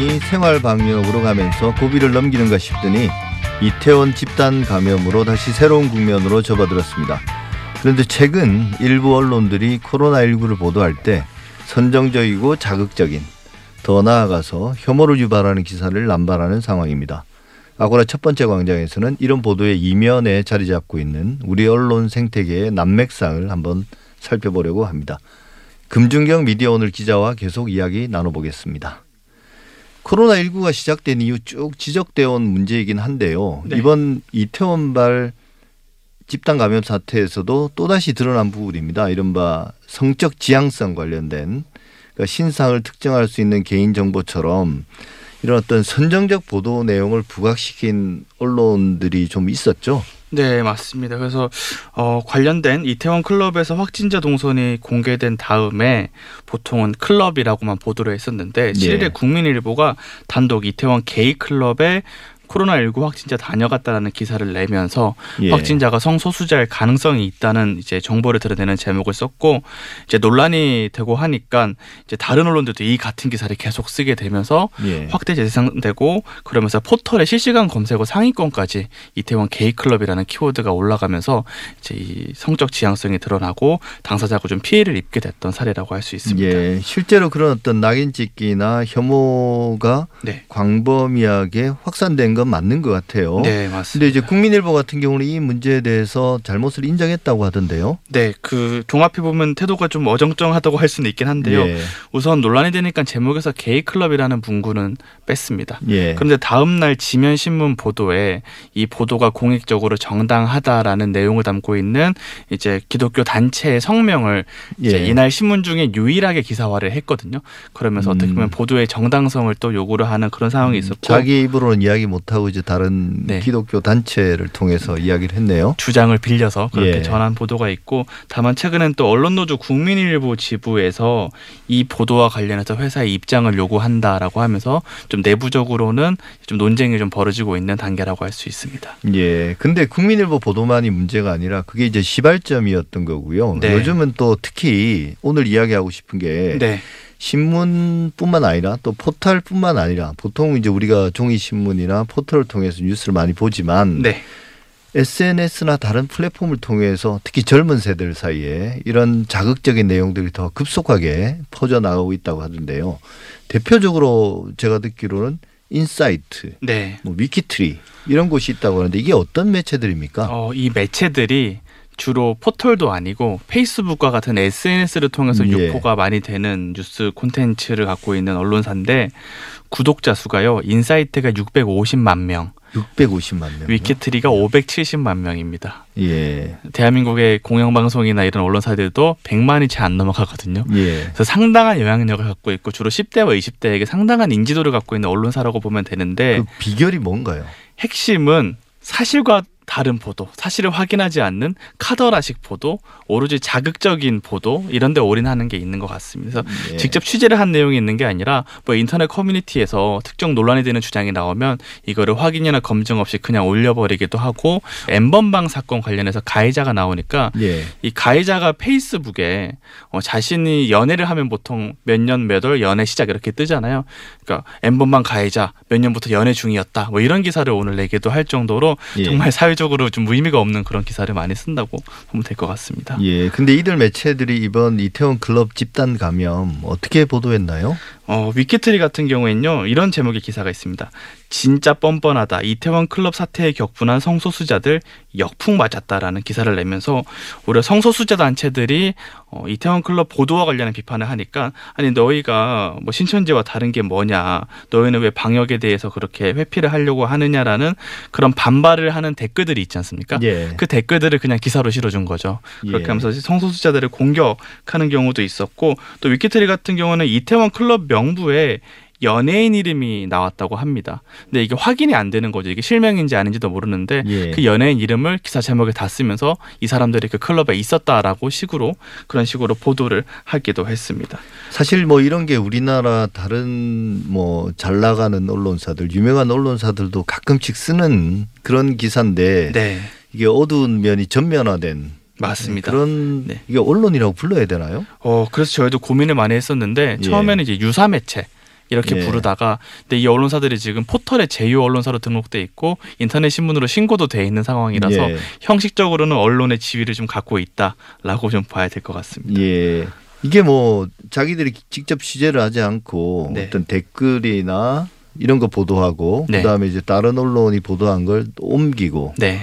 상황이 생활 방역으로 가면서 고비를 넘기는가 싶더니 이태원 집단 감염으로 다시 새로운 국면으로 접어들었습니다. 그런데 최근 일부 언론들이 코로나19를 보도할 때 선정적이고 자극적인 더 나아가서 혐오를 유발하는 기사를 남발하는 상황입니다. 아고라 첫 번째 광장에서는 이런 보도의 이면에 자리 잡고 있는 우리 언론 생태계의 난맥상을 한번 살펴보려고 합니다. 금준경 미디어 오늘 기자와 계속 이야기 나눠보겠습니다. 코로나19가 시작된 이후 쭉 지적되어 온 문제이긴 한데요. 네. 이번 이태원발 집단 감염 사태에서도 또다시 드러난 부분입니다. 이른바 성적 지향성 관련된 그러니까 신상을 특정할 수 있는 개인 정보처럼 이런 어떤 선정적 보도 내용을 부각시킨 언론들이 좀 있었죠. 네, 맞습니다. 그래서 어, 관련된 이태원 클럽에서 확진자 동선이 공개된 다음에 보통은 클럽이라고만 보도를 했었는데 7일에 네. 국민일보가 단독 이태원 게이 클럽에 코로나19 확진자 다녀갔다라는 기사를 내면서 예. 확진자가 성소수자일 가능성이 있다는 이제 정보를 드러내는 제목을 썼고 이제 논란이 되고 하니까 이제 다른 언론들도 이 같은 기사를 계속 쓰게 되면서 예. 확대 재생되고 그러면서 포털에 실시간 검색어 상위권까지 이태원 게이클럽이라는 키워드가 올라가면서 이제 이 성적 지향성이 드러나고 당사자가 좀 피해를 입게 됐던 사례라고 할 수 있습니다. 예. 실제로 그런 어떤 낙인 찍기나 혐오가 네. 광범위하게 확산된 건 맞는 것 같아요. 네, 맞습니다. 근데 이제 국민일보 같은 경우는 이 문제에 대해서 잘못을 인정했다고 하던데요. 네, 그 종합해 보면 태도가 좀 어정쩡하다고 할 수는 있긴 한데요. 예. 우선 논란이 되니까 제목에서 게이 클럽이라는 문구는 뺐습니다. 예. 그런데 다음 날 지면 신문 보도에 이 보도가 공익적으로 정당하다라는 내용을 담고 있는 이제 기독교 단체의 성명을 예. 이날 신문 중에 유일하게 기사화를 했거든요. 그러면서 음. 어떻게 보면 보도의 정당성을 또 요구를 하는 그런 상황이 음, 있었고 자기 입으로는 이야기 못 못하고 이제 다른 네. 기독교 단체를 통해서 이야기를 했네요. 주장을 빌려서 그렇게 예. 전한 보도가 있고 다만 최근엔 또 언론노조 국민일보 지부에서 이 보도와 관련해서 회사의 입장을 요구한다라고 하면서 좀 내부적으로는 좀 논쟁이 좀 벌어지고 있는 단계라고 할 수 있습니다. 예. 근데 국민일보 보도만이 문제가 아니라 그게 이제 시발점이었던 거고요. 네. 요즘은 또 특히 오늘 이야기하고 싶은 게 네. 신문뿐만 아니라 또 포털뿐만 아니라 보통 이제 우리가 종이 신문이나 포털을 통해서 뉴스를 많이 보지만 네. SNS나 다른 플랫폼을 통해서 특히 젊은 세대들 사이에 이런 자극적인 내용들이 더 급속하게 퍼져 나가고 있다고 하던데요. 대표적으로 제가 듣기로는 인사이트, 네. 뭐 위키트리 이런 곳이 있다고 하는데 이게 어떤 매체들입니까? 어, 이 매체들이 주로 포털도 아니고 페이스북과 같은 SNS를 통해서 예. 유포가 많이 되는 뉴스 콘텐츠를 갖고 있는 언론사인데 구독자 수가요. 인사이트가 650만 명. 650만 명. 위키트리가 570만 명입니다. 예. 대한민국의 공영방송이나 이런 언론사들도 100만이 채 안 넘어가거든요. 예. 그래서 상당한 영향력을 갖고 있고 주로 10대와 20대에게 상당한 인지도를 갖고 있는 언론사라고 보면 되는데 그 비결이 뭔가요? 핵심은 사실과 다른 보도, 사실을 확인하지 않는 카더라식 보도, 오로지 자극적인 보도 이런 데 올인하는 게 있는 것 같습니다. 그래서 예. 직접 취재를 한 내용이 있는 게 아니라 뭐 인터넷 커뮤니티에서 특정 논란이 되는 주장이 나오면 이거를 확인이나 검증 없이 그냥 올려버리기도 하고 엠번방 사건 관련해서 가해자가 나오니까 예. 이 가해자가 페이스북에 어, 자신이 연애를 하면 보통 몇 년 몇 월 연애 시작 이렇게 뜨잖아요. 그러니까 엠번방 가해자 몇 년부터 연애 중이었다. 뭐 이런 기사를 오늘 내기도 할 정도로 예. 정말 사회 사회적으로 좀 무의미가 없는 그런 기사를 많이 쓴다고 보면 될 것 같습니다. 예. 근데 이들 매체들이 이번 이태원 클럽 집단 감염 어떻게 보도했나요? 어, 위키트리 같은 경우에는요. 이런 제목의 기사가 있습니다. 진짜 뻔뻔하다. 이태원 클럽 사태에 격분한 성소수자들 역풍 맞았다라는 기사를 내면서 오히려 성소수자 단체들이 어, 이태원 클럽 보도와 관련한 비판을 하니까 아니 너희가 뭐 신천지와 다른 게 뭐냐 너희는 왜 방역에 대해서 그렇게 회피를 하려고 하느냐라는 그런 반발을 하는 댓글들이 있지 않습니까? 예. 그 댓글들을 그냥 기사로 실어준 거죠. 그렇게 예. 하면서 성소수자들을 공격하는 경우도 있었고 또 위키트리 같은 경우는 이태원 클럽 명부에 연예인 이름이 나왔다고 합니다. 근데 이게 확인이 안 되는 거죠. 이게 실명인지 아닌지도 모르는데 예. 그 연예인 이름을 기사 제목에 다 쓰면서 이 사람들이 그 클럽에 있었다라고 식으로 그런 식으로 보도를 하기도 했습니다. 사실 뭐 이런 게 우리나라 다른 뭐 잘 나가는 언론사들 유명한 언론사들도 가끔씩 쓰는 그런 기사인데 네. 이게 어두운 면이 전면화된 맞습니다. 그런 네. 이게 언론이라고 불러야 되나요? 어, 그래서 저희도 고민을 많이 했었는데 예. 처음에는 이제 유사 매체 이렇게 예. 부르다가 근데 이 언론사들이 지금 포털에 제휴 언론사로 등록돼 있고 인터넷 신문으로 신고도 돼 있는 상황이라서 예. 형식적으로는 언론의 지위를 좀 갖고 있다라고 좀 봐야 될 것 같습니다. 예. 이게 뭐 자기들이 직접 취재를 하지 않고 네. 어떤 댓글이나 이런 거 보도하고 네. 그다음에 이제 다른 언론이 보도한 걸 또 옮기고 네,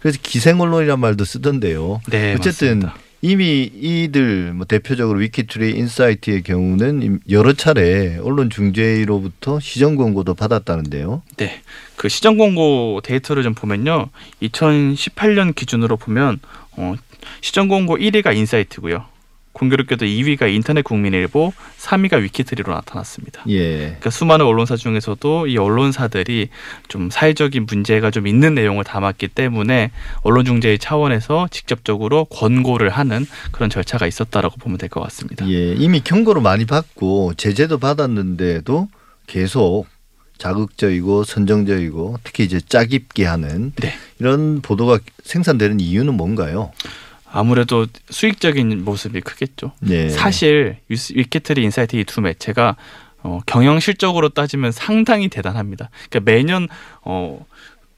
그래서 기생 언론이란 말도 쓰던데요. 네, 어쨌든 맞습니다. 이미 이들 뭐 대표적으로 위키트리 인사이트의 경우는 여러 차례 언론 중재로부터 시정 권고도 받았다는데요. 네, 그 시정 공고 데이터를 좀 보면요, 2018년 기준으로 보면 어, 시정 공고 1위가 인사이트고요. 공교롭게도 2위가 인터넷 국민일보, 3위가 위키트리로 나타났습니다. 예. 그러니까 수많은 언론사 중에서도 이 언론사들이 좀 사회적인 문제가 좀 있는 내용을 담았기 때문에 언론 중재의 차원에서 직접적으로 권고를 하는 그런 절차가 있었다라고 보면 될 것 같습니다. 예. 이미 경고를 많이 받고 제재도 받았는데도 계속 자극적이고 선정적이고 특히 이제 짜깁기 하는 네. 이런 보도가 생산되는 이유는 뭔가요? 아무래도 수익적인 몫이 크겠죠. 네. 사실 위키트리 인사이트 이 두 매체가 어, 경영 실적으로 따지면 상당히 대단합니다. 그러니까 매년 어,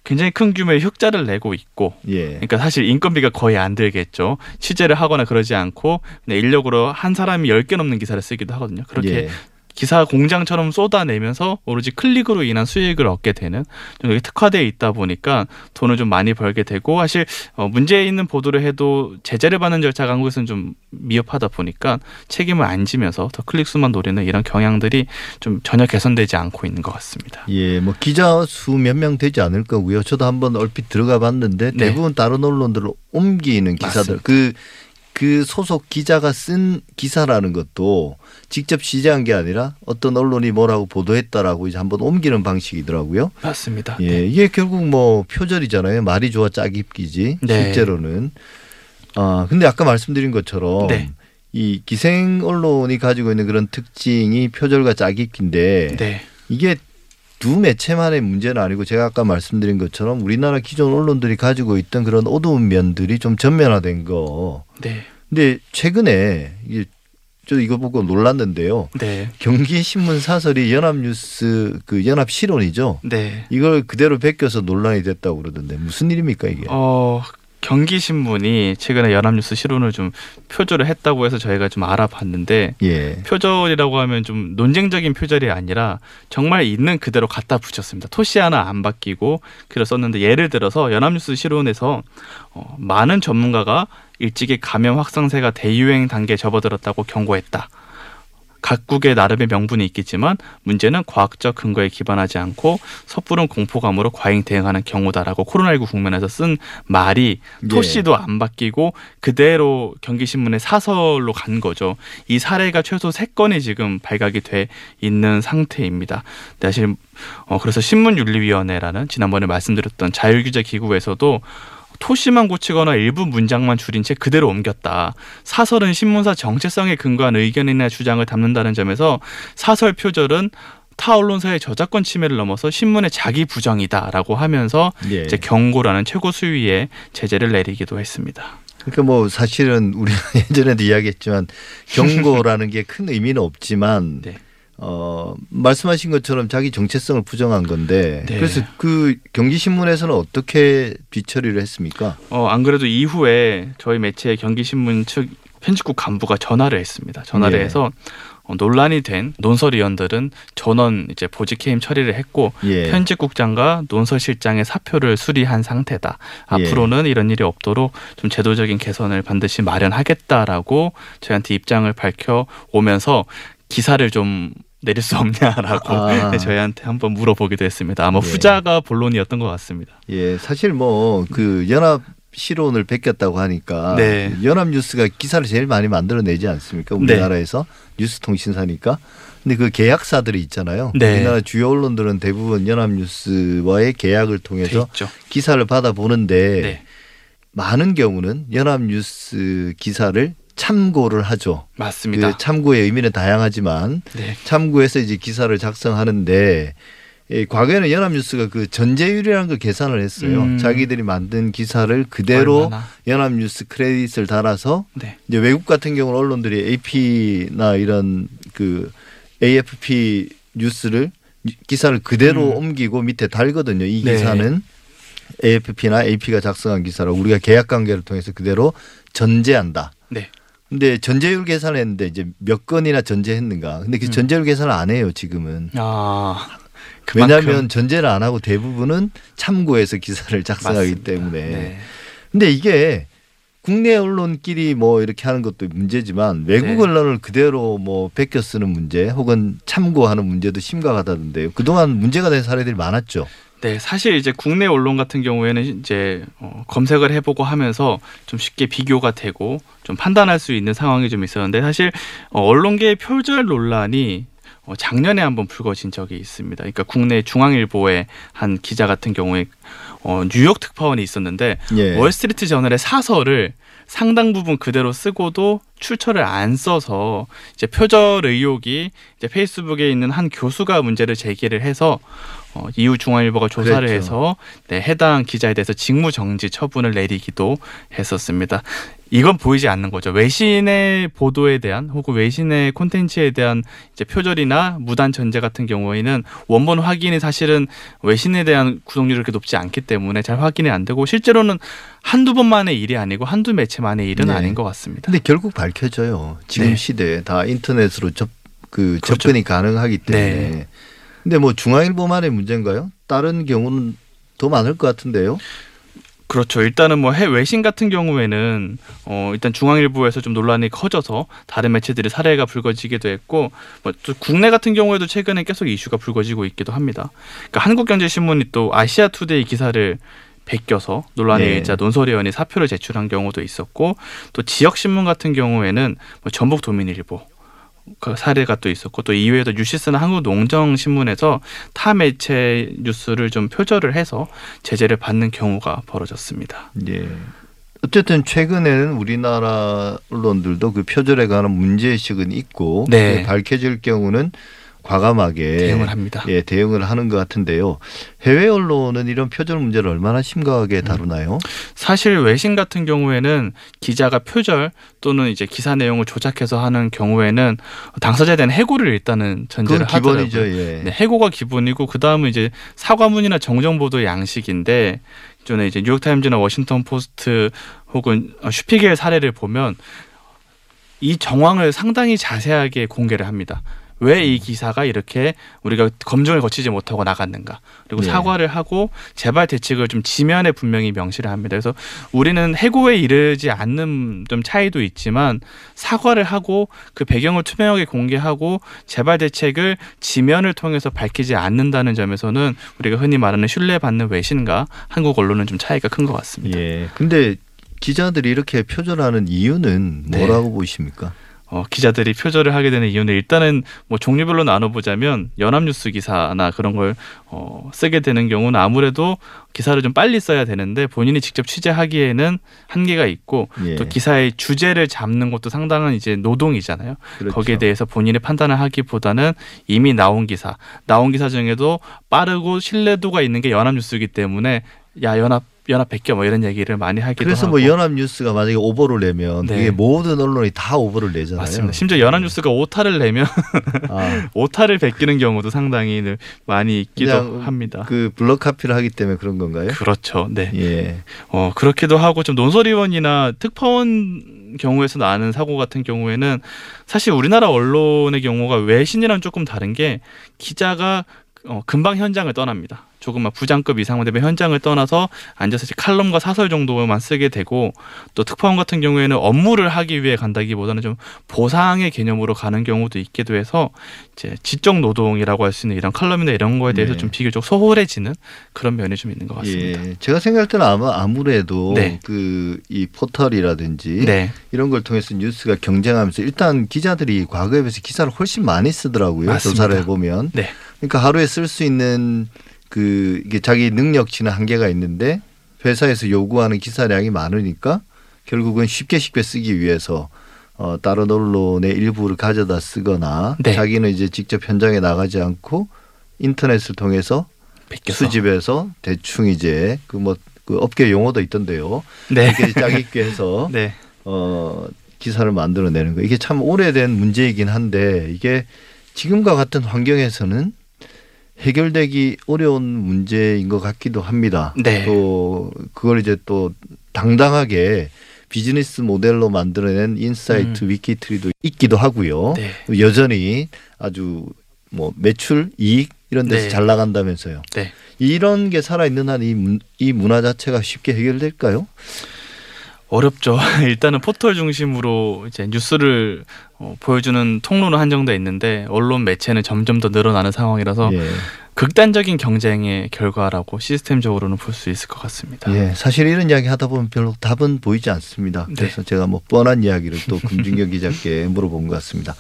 굉장히 큰 규모의 흑자를 내고 있고 예. 그러니까 사실 인건비가 거의 안 들겠죠. 취재를 하거나 그러지 않고 그냥 인력으로 한 사람이 10개 넘는 기사를 쓰기도 하거든요. 그렇게 예. 기사 공장처럼 쏟아내면서 오로지 클릭으로 인한 수익을 얻게 되는 좀 특화되어 있다 보니까 돈을 좀 많이 벌게 되고 사실 어, 문제 있는 보도를 해도 제재를 받는 절차가 한국에서는 좀 미흡하다 보니까 책임을 안 지면서 더 클릭 수만 노리는 이런 경향들이 좀 전혀 개선되지 않고 있는 것 같습니다. 예, 뭐 기자 수 몇 명 되지 않을 거고요. 저도 한번 얼핏 들어가 봤는데 네. 대부분 다른 언론들을 옮기는 기사들 맞습니다. 그 그 소속 기자가 쓴 기사라는 것도 직접 취재한 게 아니라 어떤 언론이 뭐라고 보도했다라고 이제 한번 옮기는 방식이더라고요. 맞습니다. 예, 이게 결국 뭐 표절이잖아요. 말이 좋아 짜깁기지. 네. 실제로는. 아, 근데 아까 말씀드린 것처럼 네. 이 기생 언론이 가지고 있는 그런 특징이 표절과 짜깁기인데 네. 이게 두 매체만의 문제는 아니고 제가 아까 말씀드린 것처럼 우리나라 기존 언론들이 가지고 있던 그런 어두운 면들이 좀 전면화된 거. 네. 근데 최근에 이게 저 이거 보고 놀랐는데요. 네. 경기 신문 사설이 연합뉴스 그 연합 실론이죠. 네. 이걸 그대로 베껴서 논란이 됐다고 그러던데 무슨 일입니까 이게? 어, 경기 신문이 최근에 연합뉴스 실론을 좀 표절을 했다고 해서 저희가 좀 알아봤는데 예. 표절이라고 하면 좀 논쟁적인 표절이 아니라 정말 있는 그대로 갖다 붙였습니다. 토시 하나 안 바뀌고 그래 썼는데 예를 들어서 연합뉴스 실론에서 어, 많은 전문가가 일찍이 감염 확산세가 대유행 단계에 접어들었다고 경고했다. 각국의 나름의 명분이 있겠지만 문제는 과학적 근거에 기반하지 않고 섣부른 공포감으로 과잉 대응하는 경우다라고 코로나19 국면에서 쓴 말이 예. 토시도 안 바뀌고 그대로 경기신문의 사설로 간 거죠. 이 사례가 최소 세 건이 지금 발각이 돼 있는 상태입니다. 근데 사실 어 그래서 신문윤리위원회라는 지난번에 말씀드렸던 자율규제 기구에서도 토시만 고치거나 일부 문장만 줄인 채 그대로 옮겼다. 사설은 신문사 정체성에 근거한 의견이나 주장을 담는다는 점에서 사설 표절은 타 언론사의 저작권 침해를 넘어서 신문의 자기 부정이다라고 하면서 예. 이제 경고라는 최고 수위의 제재를 내리기도 했습니다. 그러니까 뭐 사실은 우리가 예전에도 이야기했지만 경고라는 게 큰 의미는 없지만 네. 어 말씀하신 것처럼 자기 정체성을 부정한 건데 네. 그래서 그 경기 신문에서는 어떻게 뒤처리를 했습니까? 어, 안 그래도 이후에 저희 매체 경기신문 측 편집국 간부가 전화를 했습니다. 전화를 예. 해서 어, 논란이 된 논설위원들은 전원 이제 보직 해임 처리를 했고 예. 편집국장과 논설실장의 사표를 수리한 상태다. 예. 앞으로는 이런 일이 없도록 좀 제도적인 개선을 반드시 마련하겠다라고 저희한테 입장을 밝혀 오면서 기사를 좀 내릴 수 없냐라고 아. 네, 저희한테 한번 물어보기도 했습니다. 아마 예. 후자가 본론이었던 것 같습니다. 예, 사실 뭐 그 연합 실론을 베꼈다고 하니까 네. 연합뉴스가 기사를 제일 많이 만들어내지 않습니까? 네. 우리나라에서 뉴스통신사니까. 근데 그 계약사들이 있잖아요. 네. 우리나라 주요 언론들은 대부분 연합뉴스와의 계약을 돼 통해서. 기사를 받아 보는데 네. 많은 경우는 연합뉴스 기사를 참고를 하죠. 맞습니다. 그 참고의 의미는 다양하지만 네. 참고해서 이제 기사를 작성하는데 예, 과거에는 연합뉴스가 그 전제율이라는 걸 계산을 했어요. 음. 자기들이 만든 기사를 그대로 얼마나? 연합뉴스 크레딧을 달아서 네. 이제 외국 같은 경우는 언론들이 AP나 이런 그 AFP 뉴스를 기사를 그대로 음. 옮기고 밑에 달거든요. 이 네. 기사는 AFP나 AP가 작성한 기사로 우리가 계약 관계를 통해서 그대로 전제한다. 네. 근데 전제율 계산을 했는데 이제 몇 건이나 전제했는가. 근데 그 음. 전제율 계산을 안 해요, 지금은. 아 그만큼 왜냐하면 전제를 안 하고 대부분은 참고해서 기사를 작성하기 맞습니다. 때문에. 네. 근데 이게 국내 언론끼리 뭐 이렇게 하는 것도 문제지만 외국 네. 언론을 그대로 뭐 베껴 쓰는 문제 혹은 참고하는 문제도 심각하다던데요. 그동안 문제가 된 사례들이 많았죠. 네, 사실 이제 국내 언론 같은 경우에는 이제 어, 검색을 해보고 하면서 좀 쉽게 비교가 되고 좀 판단할 수 있는 상황이 좀 있었는데 사실 어, 언론계의 표절 논란이 어, 작년에 한번 불거진 적이 있습니다. 그러니까 국내 중앙일보의 한 기자 같은 경우에 어, 뉴욕 특파원이 있었는데 예. 월스트리트 저널의 사설을 상당 부분 그대로 쓰고도 출처를 안 써서 이제 표절 의혹이 이제 페이스북에 있는 한 교수가 문제를 제기를 해서 어, 이후 중앙일보가 조사를 그랬죠. 해서 네, 해당 기자에 대해서 직무 정지 처분을 내리기도 했었습니다. 이건 보이지 않는 거죠. 외신의 보도에 대한 혹은 외신의 콘텐츠에 대한 이제 표절이나 무단 전제 같은 경우에는 원본 확인이 사실은 외신에 대한 구독률이 그렇게 높지 않기 때문에 잘 확인이 안 되고 실제로는 한두 번만의 일이 아니고 한두 매체만의 일은 네. 아닌 것 같습니다. 근데 결국 밝혀져요. 지금 네. 시대에 다 인터넷으로 접, 그 그렇죠. 접근이 가능하기 때문에. 네. 근데 뭐 중앙일보만의 문제인가요? 다른 경우는 더 많을 것 같은데요. 그렇죠. 일단은 뭐 해외 외신 같은 경우에는 어 일단 중앙일보에서 좀 논란이 커져서 다른 매체들이 사례가 불거지기도 했고 뭐 또 국내 같은 경우에도 최근에 계속 이슈가 불거지고 있기도 합니다. 그러니까 한국경제신문이 또 아시아투데이 기사를 베껴서 논란의 네. 일자 논설위원이 사표를 제출한 경우도 있었고 또 지역 신문 같은 경우에는 뭐 전북 도민일보 그 사례가 또 있었고 또 이외에도 뉴시스나 한국농정신문에서 타 매체 뉴스를 좀 표절을 해서 제재를 받는 경우가 벌어졌습니다. 예. 어쨌든 최근에는 우리나라 언론들도 그 표절에 관한 문제의식은 있고 네. 밝혀질 경우는 과감하게 대응을 합니다. 예, 대응을 하는 것 같은데요. 해외 언론은 이런 표절 문제를 얼마나 심각하게 다루나요? 사실 외신 같은 경우에는 기자가 표절 또는 이제 기사 내용을 조작해서 하는 경우에는 당사자에 대한 해고를 일단은 전제를 하더라고요. 기본이죠. 예. 네, 해고가 기본이고 그 다음은 이제 사과문이나 정정 보도 양식인데 전에 이제 뉴욕타임즈나 워싱턴 포스트 혹은 슈피겔 사례를 보면 이 정황을 상당히 자세하게 공개를 합니다. 왜 이 기사가 이렇게 우리가 검증을 거치지 못하고 나갔는가 그리고 네. 사과를 하고 재발 대책을 좀 지면에 분명히 명시를 합니다. 그래서 우리는 해고에 이르지 않는 좀 차이도 있지만 사과를 하고 그 배경을 투명하게 공개하고 재발 대책을 지면을 통해서 밝히지 않는다는 점에서는 우리가 흔히 말하는 신뢰받는 외신과 한국 언론은 좀 차이가 큰 것 같습니다. 예. 근데 기자들이 이렇게 표절하는 이유는 네. 뭐라고 보십니까? 어, 기자들이 표절을 하게 되는 이유는 일단은 뭐 종류별로 나눠보자면 연합뉴스 기사나 그런 걸 어, 쓰게 되는 경우는 아무래도 기사를 좀 빨리 써야 되는데 본인이 직접 취재하기에는 한계가 있고 예. 또 기사의 주제를 잡는 것도 상당한 이제 노동이잖아요. 그렇죠. 거기에 대해서 본인의 판단을 하기보다는 이미 나온 기사, 나온 기사 중에도 빠르고 신뢰도가 있는 게 연합뉴스이기 때문에 야 연합 연합 백겨 뭐 이런 얘기를 많이 하기도 그래서 하고 뭐 연합 뉴스가 만약에 오보를 내면 네. 그게 모든 언론이 다 오보를 내잖아요. 맞습니다. 심지어 연합 뉴스가 오타를 내면 아, 오타를 베끼는 경우도 상당히 늘 많이 있기도 합니다. 그 블럭 카피를 하기 때문에 그런 건가요? 그렇죠. 네. 예. 어, 그렇기도 하고 좀 논설위원이나 특파원 경우에서 나는 사고 같은 경우에는 사실 우리나라 언론의 경우가 외신이랑 조금 다른 게 기자가 어, 금방 현장을 떠납니다. 조금 막 부장급 이상만 되면 현장을 떠나서 앉아서 이제 칼럼과 사설 정도만 쓰게 되고 또 특파원 같은 경우에는 업무를 하기 위해 간다기보다는 좀 보상의 개념으로 가는 경우도 있기도 해서 이제 지적 노동이라고 할 수 있는 이런 칼럼이나 이런 거에 대해서 네. 좀 비교적 소홀해지는 그런 면이 좀 있는 것 같습니다. 예. 제가 생각할 때는 아마 아무래도 네. 그이 포털이라든지 네. 이런 걸 통해서 뉴스가 경쟁하면서 일단 기자들이 과거에 비해서 기사를 훨씬 많이 쓰더라고요. 맞습니다. 조사를 해보면. 네. 그러니까 하루에 쓸 수 있는 그 이게 자기 능력치는 한계가 있는데 회사에서 요구하는 기사량이 많으니까 결국은 쉽게 쉽게 쓰기 위해서 어 다른 언론의 일부를 가져다 쓰거나 네. 자기는 이제 직접 현장에 나가지 않고 인터넷을 통해서 베껴서. 수집해서 대충 이제 그 뭐 그 업계 용어도 있던데요. 네. 이렇게 짝 있게 해서 네. 어 기사를 만들어내는 거 이게 참 오래된 문제이긴 한데 이게 지금과 같은 환경에서는 해결되기 어려운 문제인 것 같기도 합니다. 네. 또 그걸 이제 또 당당하게 비즈니스 모델로 만들어낸 인사이트 위키트리도 있기도 하고요. 네. 여전히 아주 뭐 매출, 이익 이런 데서 네. 잘 나간다면서요. 네. 이런 게 살아 있는 한이 이 문화 자체가 쉽게 해결될까요? 어렵죠. 일단은 포털 중심으로 이제 뉴스를 어, 보여주는 통로는 한정돼 있는데 언론 매체는 점점 더 늘어나는 상황이라서 예. 극단적인 경쟁의 결과라고 시스템적으로는 볼 수 있을 것 같습니다. 예, 사실 이런 이야기 하다 보면 별로 답은 보이지 않습니다. 네. 그래서 제가 뭐 뻔한 이야기를 또 금준경 기자께 물어본 것 같습니다.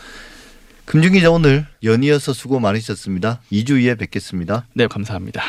금준 기자 오늘 연이어서 수고 많으셨습니다. 2주 후에 뵙겠습니다. 네, 감사합니다.